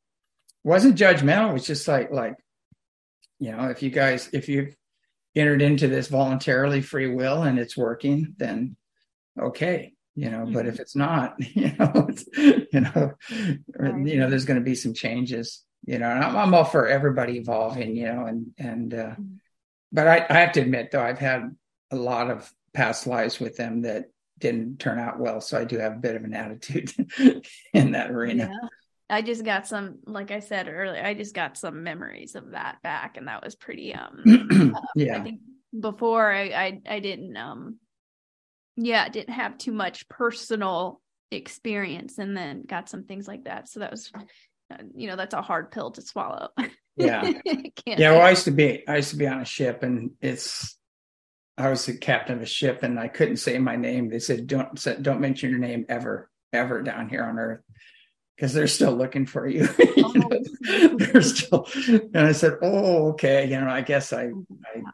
wasn't judgmental it was just like like you know if you guys if you've entered into this voluntarily free will and it's working then okay you know mm-hmm. but if mm-hmm. it's not you know it's, you know right. you know there's going to be some changes you know and I'm, I'm, all for everybody evolving you know and and uh mm-hmm. but I, I have to admit though i've had a lot of past lives with them that didn't turn out well so i do have a bit of an attitude in that arena yeah. I just got some, like I said earlier, I just got some memories of that back, and that was pretty. Um, yeah. I think before I, I, I didn't, um, yeah, didn't have too much personal experience, and then got some things like that. So that was, uh, you know, that's a hard pill to swallow. yeah. yeah. Well, I used to be, I used to be on a ship, and it's, I was the captain of a ship, and I couldn't say my name. They said, "Don't, don't mention your name ever, ever down here on Earth." because they're still looking for you. you oh, know, they're still, and I said, "Oh, okay." You know, I guess I oh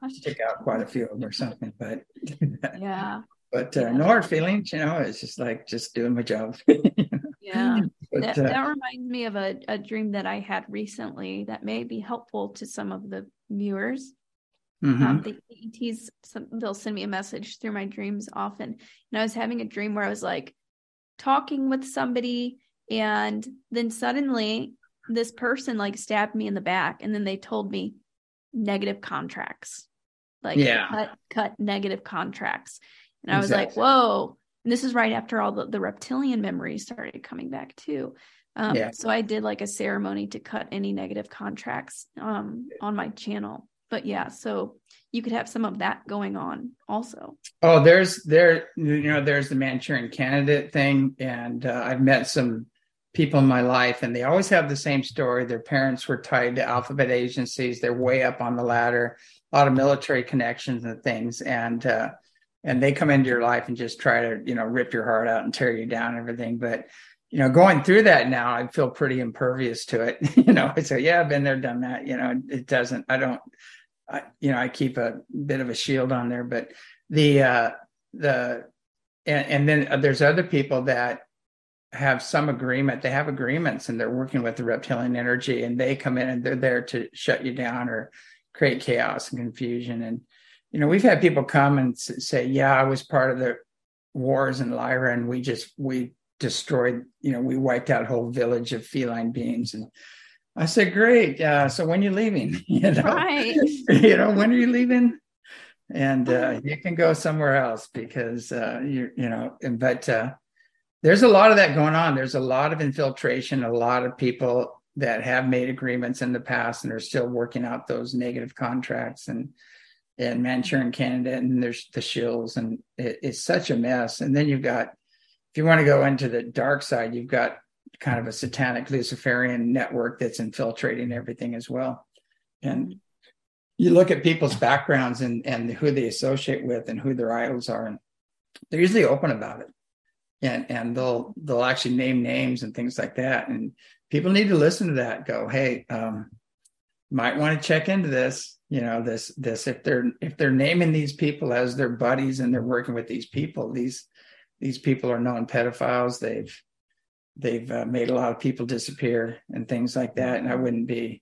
I took out quite a few of them or something, but yeah. But uh, yeah. no hard feelings, you know. It's just like just doing my job. yeah, but, that, uh, that reminds me of a, a dream that I had recently that may be helpful to some of the viewers. Mm-hmm. Um, the ETs, they'll send me a message through my dreams often, and I was having a dream where I was like talking with somebody and then suddenly this person like stabbed me in the back and then they told me negative contracts. Like yeah. cut cut negative contracts. And I was like, whoa. And this is right after all the, the reptilian memories started coming back too. Um, yeah. so I did like a ceremony to cut any negative contracts um, on my channel. but yeah, so you could have some of that going on also. Oh, there's there you know there's the Manchurian candidate thing, and uh, I've met some people in my life, and they always have the same story. Their parents were tied to alphabet agencies. They're way up on the ladder. A lot of military connections and things, and uh, and they come into your life and just try to you know rip your heart out and tear you down and everything. But you know, going through that now, I feel pretty impervious to it. you know, I say, yeah, I've been there, done that. You know, it doesn't. I don't. I, you know, I keep a bit of a shield on there, but the uh, the and, and then there's other people that have some agreement. They have agreements, and they're working with the reptilian energy, and they come in and they're there to shut you down or create chaos and confusion. And you know, we've had people come and say, "Yeah, I was part of the wars in Lyra, and we just we destroyed. You know, we wiped out a whole village of feline beings." And I said, "Great. Uh, so when you leaving? you know, right. you know, when are you leaving?" And uh, you can go somewhere else because uh, you you know. But uh, there's a lot of that going on. There's a lot of infiltration. A lot of people that have made agreements in the past and are still working out those negative contracts and and Manchurian candidate and there's the shills and it, it's such a mess. And then you've got if you want to go into the dark side, you've got kind of a satanic Luciferian network that's infiltrating everything as well. And you look at people's backgrounds and and who they associate with and who their idols are, and they're usually open about it. And and they'll they'll actually name names and things like that. And people need to listen to that. Go, hey, um, might want to check into this. You know, this this if they're if they're naming these people as their buddies and they're working with these people, these these people are known pedophiles. They've they've uh, made a lot of people disappear and things like that. And I wouldn't be,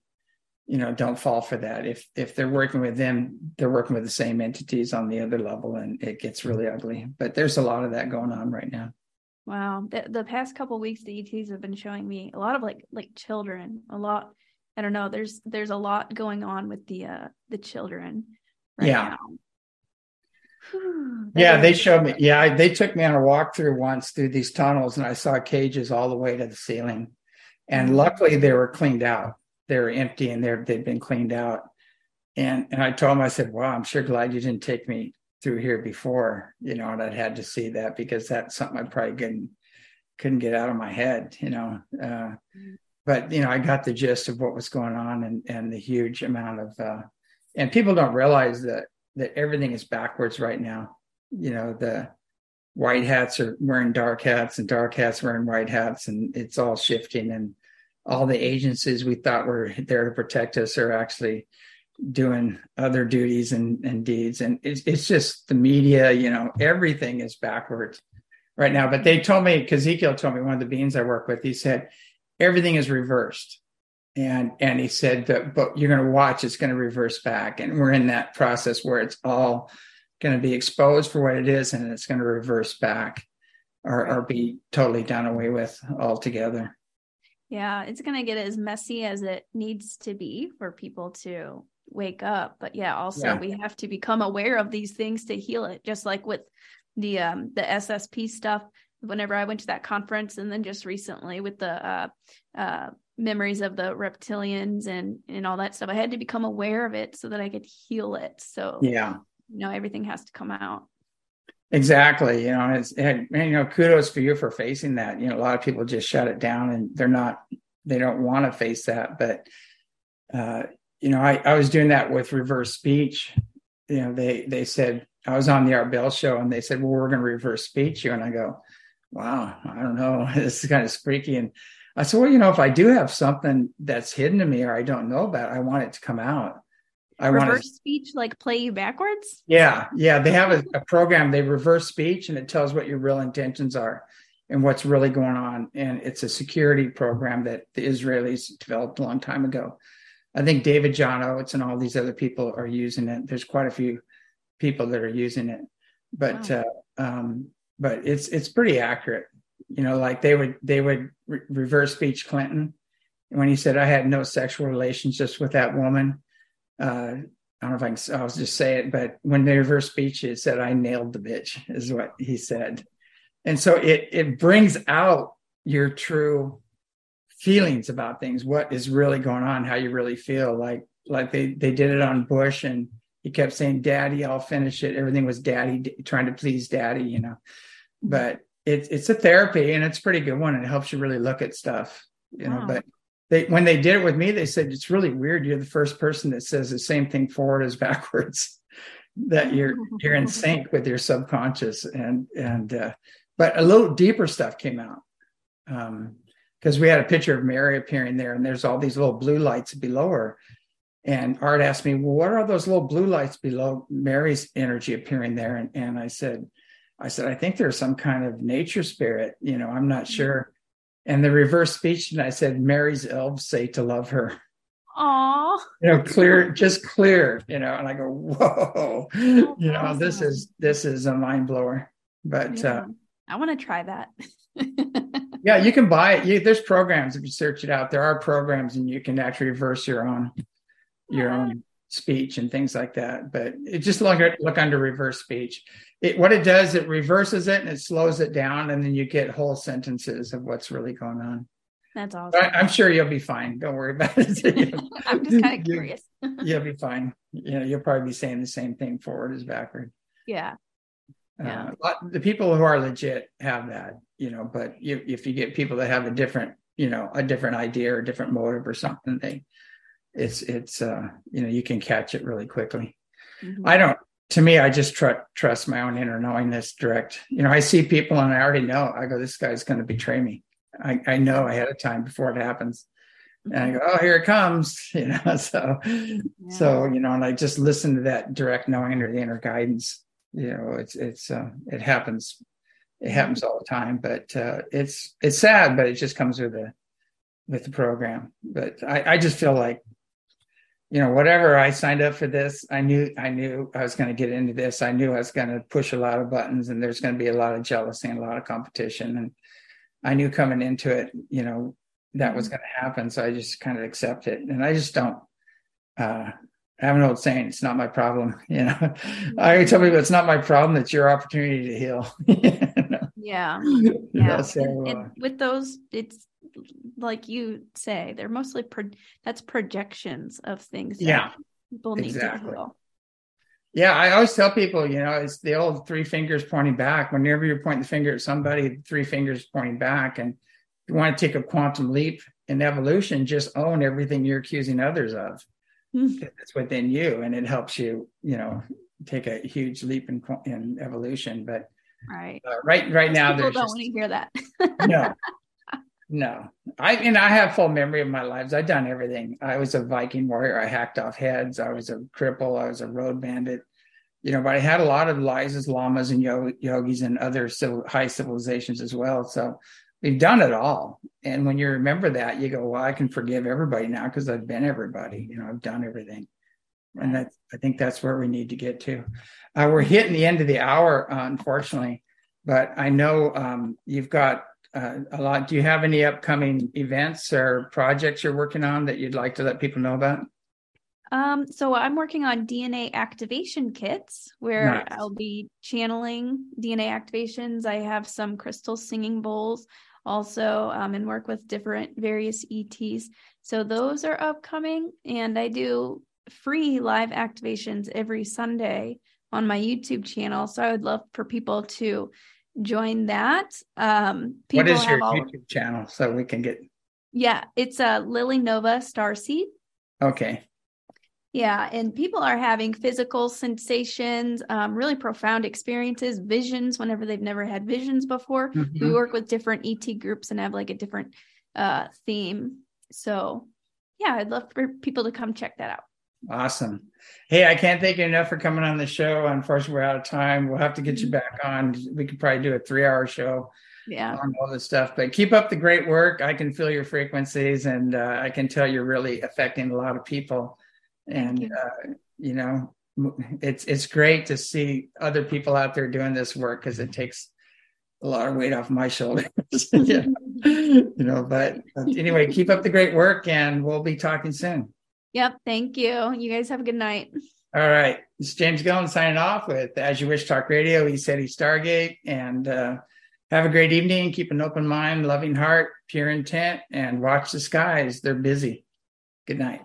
you know, don't fall for that. If if they're working with them, they're working with the same entities on the other level, and it gets really ugly. But there's a lot of that going on right now. Wow. The, the past couple weeks, the ETs have been showing me a lot of like like children. A lot. I don't know. There's there's a lot going on with the uh the children. Right yeah. yeah, they showed me. Yeah, they took me on a walkthrough once through these tunnels, and I saw cages all the way to the ceiling. And mm-hmm. luckily, they were cleaned out. They were empty, and they they'd been cleaned out. And and I told him, I said, "Wow, I'm sure glad you didn't take me through here before, you know." And I'd had to see that because that's something I probably couldn't couldn't get out of my head, you know. Uh, mm-hmm. But you know, I got the gist of what was going on and and the huge amount of. Uh, and people don't realize that that everything is backwards right now. You know, the white hats are wearing dark hats and dark hats wearing white hats, and it's all shifting. And all the agencies we thought were there to protect us are actually doing other duties and, and deeds. And it's, it's just the media, you know, everything is backwards right now. But they told me, because Ezekiel told me, one of the beans I work with, he said, everything is reversed. And and he said that but you're going to watch it's going to reverse back. And we're in that process where it's all going to be exposed for what it is and it's going to reverse back or, or be totally done away with altogether. Yeah it's going to get as messy as it needs to be for people to wake up. But yeah also yeah. we have to become aware of these things to heal it just like with the um the ssp stuff whenever i went to that conference and then just recently with the uh uh memories of the reptilians and and all that stuff i had to become aware of it so that i could heal it. So yeah. you know everything has to come out. Exactly. You know it's it, you know kudos for you for facing that. You know a lot of people just shut it down and they're not they don't want to face that. But uh you know i i was doing that with reverse speech. You know they they said i was on the art bell show and they said well we're going to reverse speech you. And i go wow i don't know this is kind of freaky and I said, well, you know, if I do have something that's hidden to me or I don't know about, I want it to come out. I reverse want to, speech, like play you backwards. Yeah, yeah. They have a, a, program. They reverse speech, and it tells what your real intentions are and what's really going on. And it's a security program that the Israelis developed a long time ago. I think David John Oates and all these other people are using it. There's quite a few people that are using it, but wow. uh, um, but it's it's pretty accurate you know like they would they would re- reverse speech clinton when he said i had no sexual relationships with that woman uh, I don't know if I can, I'll just say it, but when they reverse speech, it said, I nailed the bitch, is what he said. And so it, it brings out your true feelings about things, what is really going on, how you really feel. Like, like they they did it on Bush, and he kept saying, "Daddy, I'll finish it." Everything was Daddy trying to please Daddy, you know. But it's it's a therapy, and it's a pretty good one. It helps you really look at stuff, you know. But they when they did it with me, they said it's really weird. You're the first person that says the same thing forward as backwards. that you're you're in sync with your subconscious, and and uh, but a little deeper stuff came out. Um, because we had a picture of Mary appearing there, and there's all these little blue lights below her. And Art asked me, "Well, what are those little blue lights below Mary's energy appearing there?" And, and I said, "I said I think there's some kind of nature spirit. You know, I'm not sure." And the reverse speech, and I said, "Mary's elves say to love her." Aw. You know, clear, just clear. You know, and I go, "Whoa!" you know, this is this is a mind blower. But Yeah. uh, I want to try that. Yeah, you can buy it. You, there's programs if you search it out. There are programs, and you can actually reverse your own your Ah. own speech and things like that. But it just look look under reverse speech. It what it does, it reverses it and it slows it down, and then you get whole sentences of what's really going on. That's awesome. But I'm sure you'll be fine. Don't worry about it. I'm just kind of curious. you'll be fine. You know, you'll probably be saying the same thing forward as backward. yeah. Yeah. Uh, the people who are legit have that, you know, but you, if you get people that have a different, you know, a different idea or a different motive or something, they, it's, it's, uh, you know, you can catch it really quickly. Mhm. I don't, to me, I just tr- trust my own inner knowingness direct. You know, I see people and I already know, I go, this guy's going to betray me. I, I know ahead of time before it happens. And I go, oh, here it comes, you know, so, Yeah. so, you know, and I just listen to that direct knowing or the inner guidance. You know, it's it's uh, it happens, it happens all the time. But uh, it's it's sad, but it just comes with the with the program. But I, I just feel like, you know, whatever I signed up for this, I knew I knew I was going to get into this. I knew I was going to push a lot of buttons, and there's going to be a lot of jealousy and a lot of competition. And I knew coming into it, you know, that was going to happen. So I just kind of accept it, and I just don't. Uh, I have an old saying, "It's not my problem." You know, I tell people it's not my problem. It's your opportunity to heal. you know? Yeah. Yeah. so, and, uh, and with those, it's like you say, they're mostly pro- that's projections of things. that Yeah, People need exactly. to heal. yeah. I always tell people, you know, it's the old three fingers pointing back. Whenever you're pointing the finger at somebody, three fingers pointing back, and you want to take a quantum leap in evolution, just own everything you're accusing others of. Mm. It's within you, and it helps you, you know, take a huge leap in in evolution. But Right. uh, right, right now, People don't just want to hear that. no no. I and i have full memory of my lives. I've done everything. I was a viking warrior. I hacked off heads. I was a cripple. I was a road bandit. You know but i had a lot of lives as lamas and yogis and other civil, high civilizations as well. So we've done it all. And when you remember that you go well i can forgive everybody now because i've been everybody. You know i've done everything. And that i think that's where we need to get to. Uh, we're hitting the end of the hour uh, unfortunately but i know um, you've got uh, a lot. Do you have any upcoming events or projects you're working on that you'd like to let people know about? Um, so I'm working on DNA activation kits where Nice. I'll be channeling DNA activations. I have some crystal singing bowls also um, and work with different various ETs. So those are upcoming and I do free live activations every Sunday on my YouTube channel. So I would love for people to join that. Um, What is your all- YouTube channel so we can get? Yeah, it's a uh, Lily Nova Starseed. Okay, Yeah, and people are having physical sensations, um, really profound experiences, visions whenever they've never had visions before. We Mhm. work with different ET groups and have like a different uh, theme. So, yeah, I'd love for people to come check that out. Awesome. Hey, I can't thank you enough for coming on the show. Unfortunately, we're out of time. We'll have to get you back on. We could probably do a three-hour show Yeah, on all this stuff. But keep up the great work. I can feel your frequencies, and uh, I can tell you're really affecting a lot of people. And you. uh, you know, it's it's great to see other people out there doing this work because it takes a lot of weight off my shoulders. yeah. You know, but anyway, keep up the great work, and we'll be talking soon. Yep. Thank you. You guys have a good night. All right, it's James Gilliland signing off with As You Wish Talk Radio. ECETI Stargate, and uh, have a great evening. Keep an open mind, loving heart, pure intent, and watch the skies. They're busy. Good night.